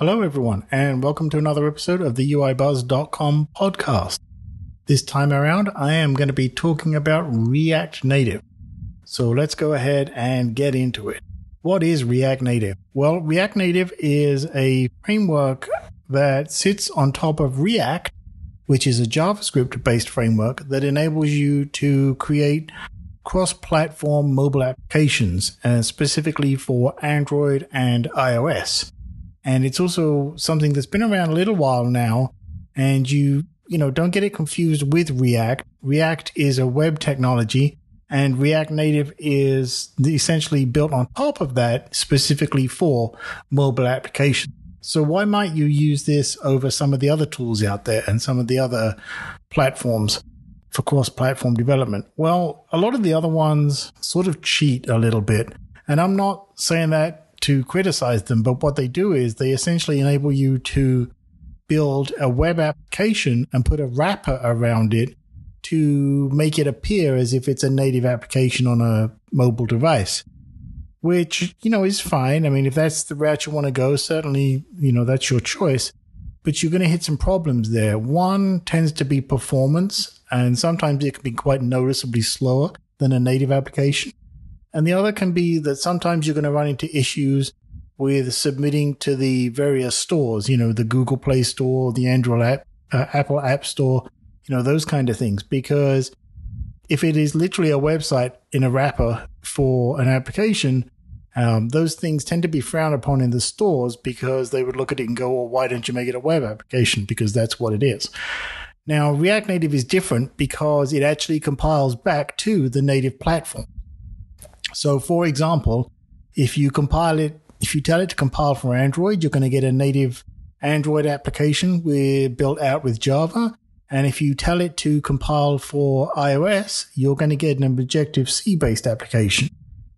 Hello, everyone, and welcome to another episode of the UIBuzz.com podcast. This time around, I am going to be talking about React Native. So let's go ahead and get into it. What is React Native? Well, React Native is a framework that sits on top of React, which is a JavaScript based framework that enables you to create cross platform mobile applications, uh, specifically for Android and iOS and it's also something that's been around a little while now. And you, you know, don't get it confused with React. React is a web technology, and React Native is essentially built on top of that specifically for mobile applications. So why might you use this over some of the other tools out there and some of the other platforms for cross-platform development? Well, a lot of the other ones sort of cheat a little bit. And I'm not saying that to criticize them, but what they do is they essentially enable you to build a web application and put a wrapper around it to make it appear as if it's a native application on a mobile device, which, you know, is fine. I mean, if that's the route you want to go, certainly, you know, that's your choice. But you're going to hit some problems there. One tends to be performance, and sometimes it can be quite noticeably slower than a native application. And the other can be that sometimes you're going to run into issues with submitting to the various stores, you know, the Google Play Store, the Android app, uh, Apple App Store, you know, those kind of things. Because if it is literally a website in a wrapper for an application, um, those things tend to be frowned upon in the stores because they would look at it and go, well, why don't you make it a web application? Because that's what it is. Now, React Native is different because it actually compiles back to the native platform. So, for example, if you compile it, if you tell it to compile for Android, you're going to get a native Android application with, built out with Java. And if you tell it to compile for iOS, you're going to get an Objective C based application.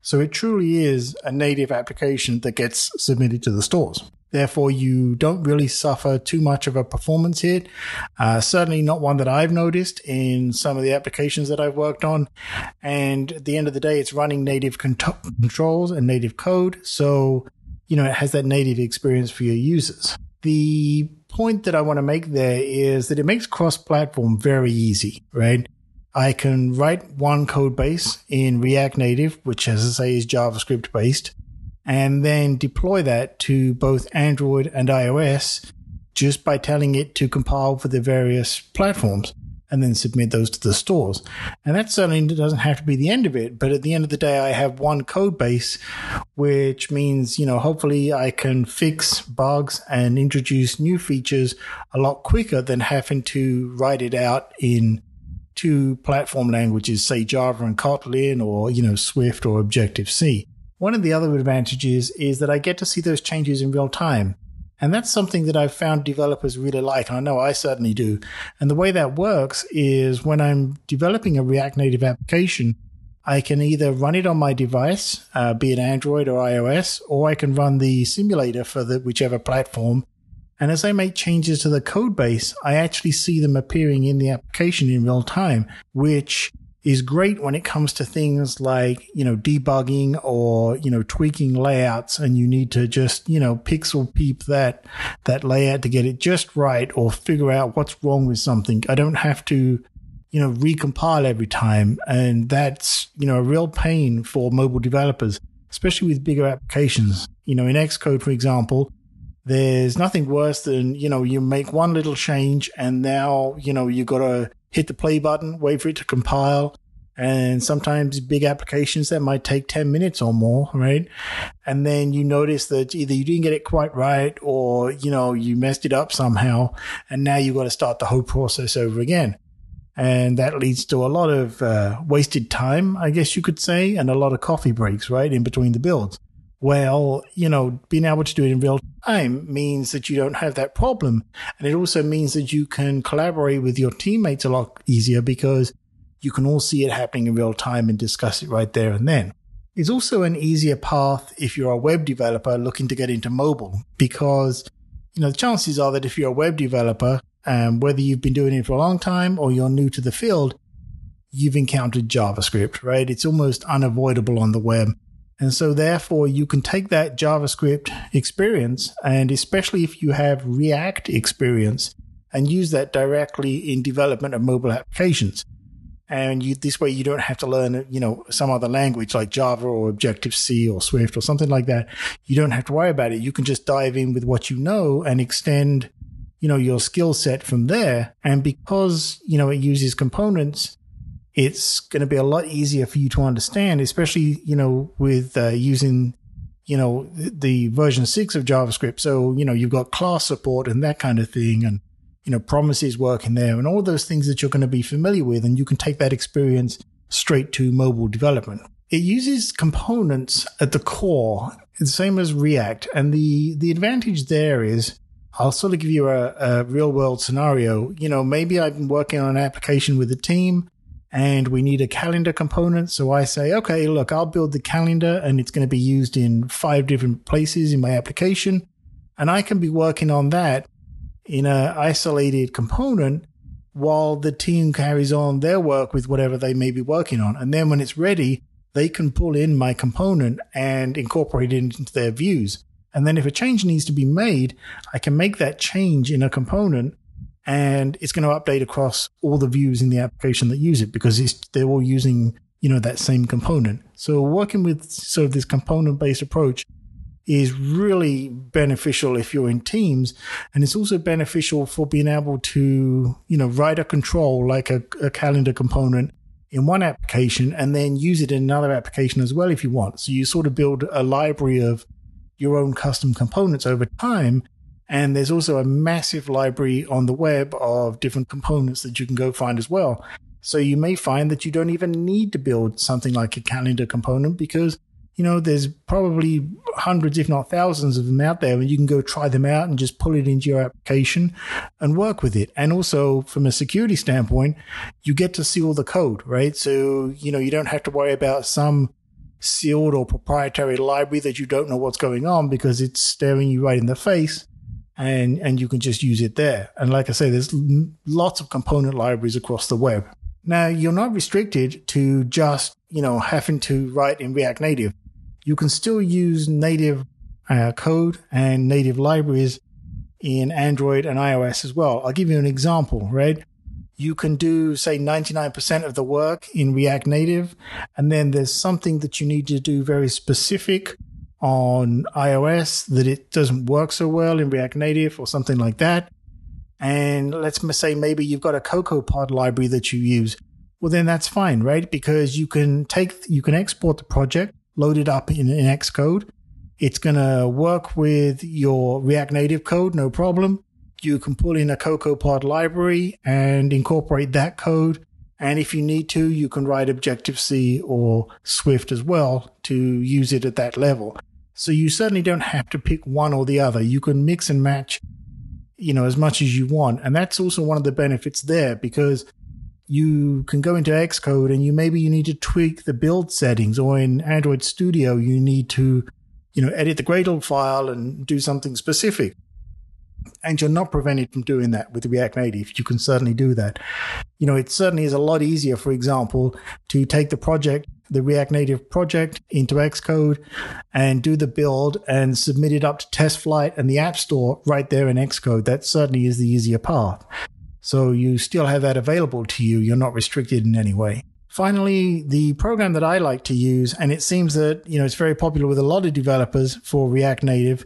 So it truly is a native application that gets submitted to the stores. Therefore, you don't really suffer too much of a performance hit. Uh, certainly not one that I've noticed in some of the applications that I've worked on. And at the end of the day, it's running native controls and native code. So, you know, it has that native experience for your users. The point that I want to make there is that it makes cross platform very easy, right? I can write one code base in React Native, which, as I say, is JavaScript based and then deploy that to both Android and iOS just by telling it to compile for the various platforms and then submit those to the stores. And that certainly doesn't have to be the end of it, but at the end of the day, I have one code base, which means, you know, hopefully I can fix bugs and introduce new features a lot quicker than having to write it out in two platform languages, say Java and Kotlin or, you know, Swift or Objective C. One of the other advantages is that I get to see those changes in real time. And that's something that I've found developers really like. I know I certainly do. And the way that works is when I'm developing a React Native application, I can either run it on my device, uh, be it Android or iOS, or I can run the simulator for the whichever platform. And as I make changes to the code base, I actually see them appearing in the application in real time, which is great when it comes to things like, you know, debugging or, you know, tweaking layouts and you need to just, you know, pixel peep that, that layout to get it just right or figure out what's wrong with something. I don't have to, you know, recompile every time. And that's, you know, a real pain for mobile developers, especially with bigger applications. You know, in Xcode, for example, there's nothing worse than, you know, you make one little change and now, you know, you got to hit the play button, wait for it to compile. And sometimes big applications that might take 10 minutes or more, right? And then you notice that either you didn't get it quite right or, you know, you messed it up somehow. And now you've got to start the whole process over again. And that leads to a lot of uh, wasted time, I guess you could say, and a lot of coffee breaks, right? In between the builds. Well, you know, being able to do it in real time means that you don't have that problem. And it also means that you can collaborate with your teammates a lot easier because you can all see it happening in real time and discuss it right there and then. It's also an easier path if you're a web developer looking to get into mobile because, you know, the chances are that if you're a web developer, um, whether you've been doing it for a long time or you're new to the field, you've encountered JavaScript, right? It's almost unavoidable on the web And so therefore you can take that JavaScript experience and especially if you have React experience and use that directly in development of mobile applications. And you, this way you don't have to learn, you know, some other language like Java or Objective C or Swift or something like that. You don't have to worry about it. You can just dive in with what you know and extend, you know, your skill set from there. And because, you know, it uses components, it's going to be a lot easier for you to understand, especially, you know, with uh, using, you know, the version six of JavaScript. So, you know, you've got class support and that kind of thing. And, you know, promises working there and all those things that you're going to be familiar with. And you can take that experience straight to mobile development. It uses components at the core, the same as React. And the, the advantage there is I'll sort of give you a, a real world scenario. You know, maybe I've been working on an application with a team and we need a calendar component. So I say, okay, look, I'll build the calendar and it's going to be used in five different places in my application. And I can be working on that in a isolated component while the team carries on their work with whatever they may be working on. And then when it's ready, they can pull in my component and incorporate it into their views. And then if a change needs to be made, I can make that change in a component and it's going to update across all the views in the application that use it because they're all using, you know, that same component. So working with sort of this component based approach is really beneficial if you're in teams. And it's also beneficial for being able to, you know, write a control like a, a calendar component in one application and then use it in another application as well if you want. So you sort of build a library of your own custom components over time. And there's also a massive library on the web of different components that you can go find as well. So you may find that you don't even need to build something like a calendar component because you know, there's probably hundreds, if not thousands of them out there, and you can go try them out and just pull it into your application and work with it. And also, from a security standpoint, you get to see all the code, right? So, you know, you don't have to worry about some sealed or proprietary library that you don't know what's going on because it's staring you right in the face and and you can just use it there. And like I say, there's lots of component libraries across the web. Now you're not restricted to just you know having to write in React Native you can still use native uh, code and native libraries in Android and iOS as well. I'll give you an example, right? You can do, say, 99% of the work in React Native, and then there's something that you need to do very specific on iOS that it doesn't work so well in React Native or something like that. And let's say maybe you've got a CocoaPod library that you use. Well, then that's fine, right? Because you can take, you can export the project load it up in, in Xcode. It's going to work with your React Native code, no problem. You can pull in a CocoaPod library and incorporate that code. And if you need to, you can write Objective C or Swift as well to use it at that level. So you certainly don't have to pick one or the other. You can mix and match, you know, as much as you want. And that's also one of the benefits there because you can go into Xcode and you maybe you need to tweak the build settings or in Android Studio, you need to, you know, edit the Gradle file and do something specific. And you're not prevented from doing that with React Native. You can certainly do that. You know, it certainly is a lot easier, for example, to take the project, the React Native project into Xcode and do the build and submit it up to TestFlight and the App Store right there in Xcode. That certainly is the easier path. So you still have that available to you. You're not restricted in any way. Finally, the program that I like to use, and it seems that, you know, it's very popular with a lot of developers for React Native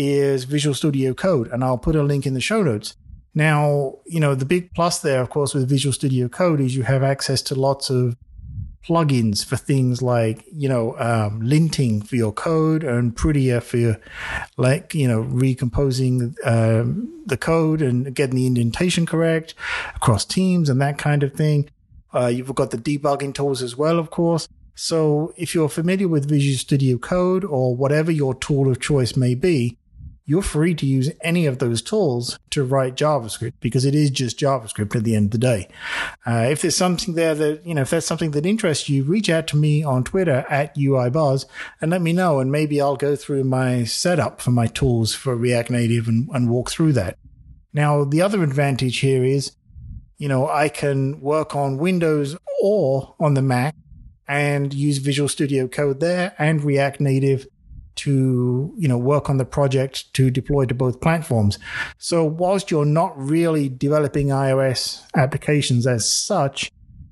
is Visual Studio Code. And I'll put a link in the show notes. Now, you know, the big plus there, of course, with Visual Studio Code is you have access to lots of plugins for things like you know um, linting for your code and prettier for your, like you know recomposing um, the code and getting the indentation correct across teams and that kind of thing. Uh, you've got the debugging tools as well, of course. So if you're familiar with Visual Studio Code or whatever your tool of choice may be, you're free to use any of those tools to write JavaScript because it is just JavaScript at the end of the day. Uh, if there's something there that, you know, if that's something that interests you, reach out to me on Twitter at UIBuzz and let me know. And maybe I'll go through my setup for my tools for React Native and, and walk through that. Now, the other advantage here is, you know, I can work on Windows or on the Mac and use Visual Studio Code there and React Native to you know work on the project to deploy to both platforms. So whilst you're not really developing iOS applications as such,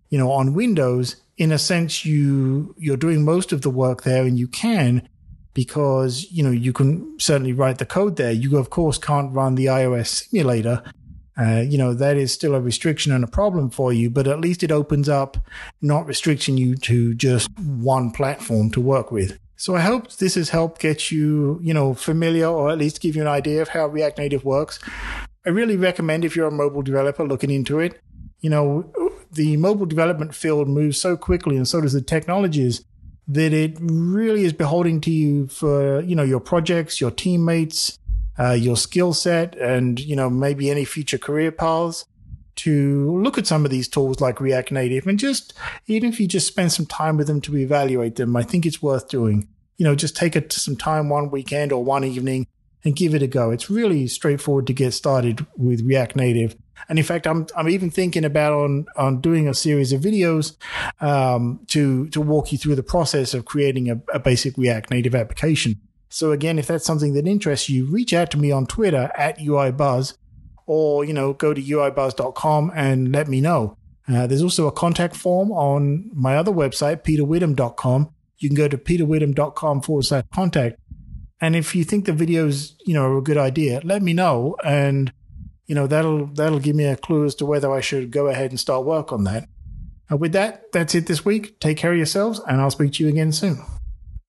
you know on Windows, in a sense you you're doing most of the work there, and you can because you know you can certainly write the code there. You of course can't run the iOS simulator. Uh, you know that is still a restriction and a problem for you, but at least it opens up, not restricting you to just one platform to work with. So I hope this has helped get you, you know, familiar or at least give you an idea of how React Native works. I really recommend if you're a mobile developer looking into it. You know, the mobile development field moves so quickly and so does the technologies that it really is beholding to you for, you know, your projects, your teammates, uh, your skill set, and, you know, maybe any future career paths to look at some of these tools like React Native and just, even if you just spend some time with them to evaluate them, I think it's worth doing. You know, just take it some time one weekend or one evening and give it a go. It's really straightforward to get started with React Native. And in fact, I'm I'm even thinking about on on doing a series of videos um, to to walk you through the process of creating a, a basic React Native application. So again, if that's something that interests you, reach out to me on Twitter at UIBuzz or, you know, go to uibuzz.com and let me know. Uh, there's also a contact form on my other website, peterwitham.com. You can go to peterwitham.com forward slash contact. And if you think the videos, you know, are a good idea, let me know. And, you know, that'll, that'll give me a clue as to whether I should go ahead and start work on that. Uh, with that, that's it this week. Take care of yourselves and I'll speak to you again soon.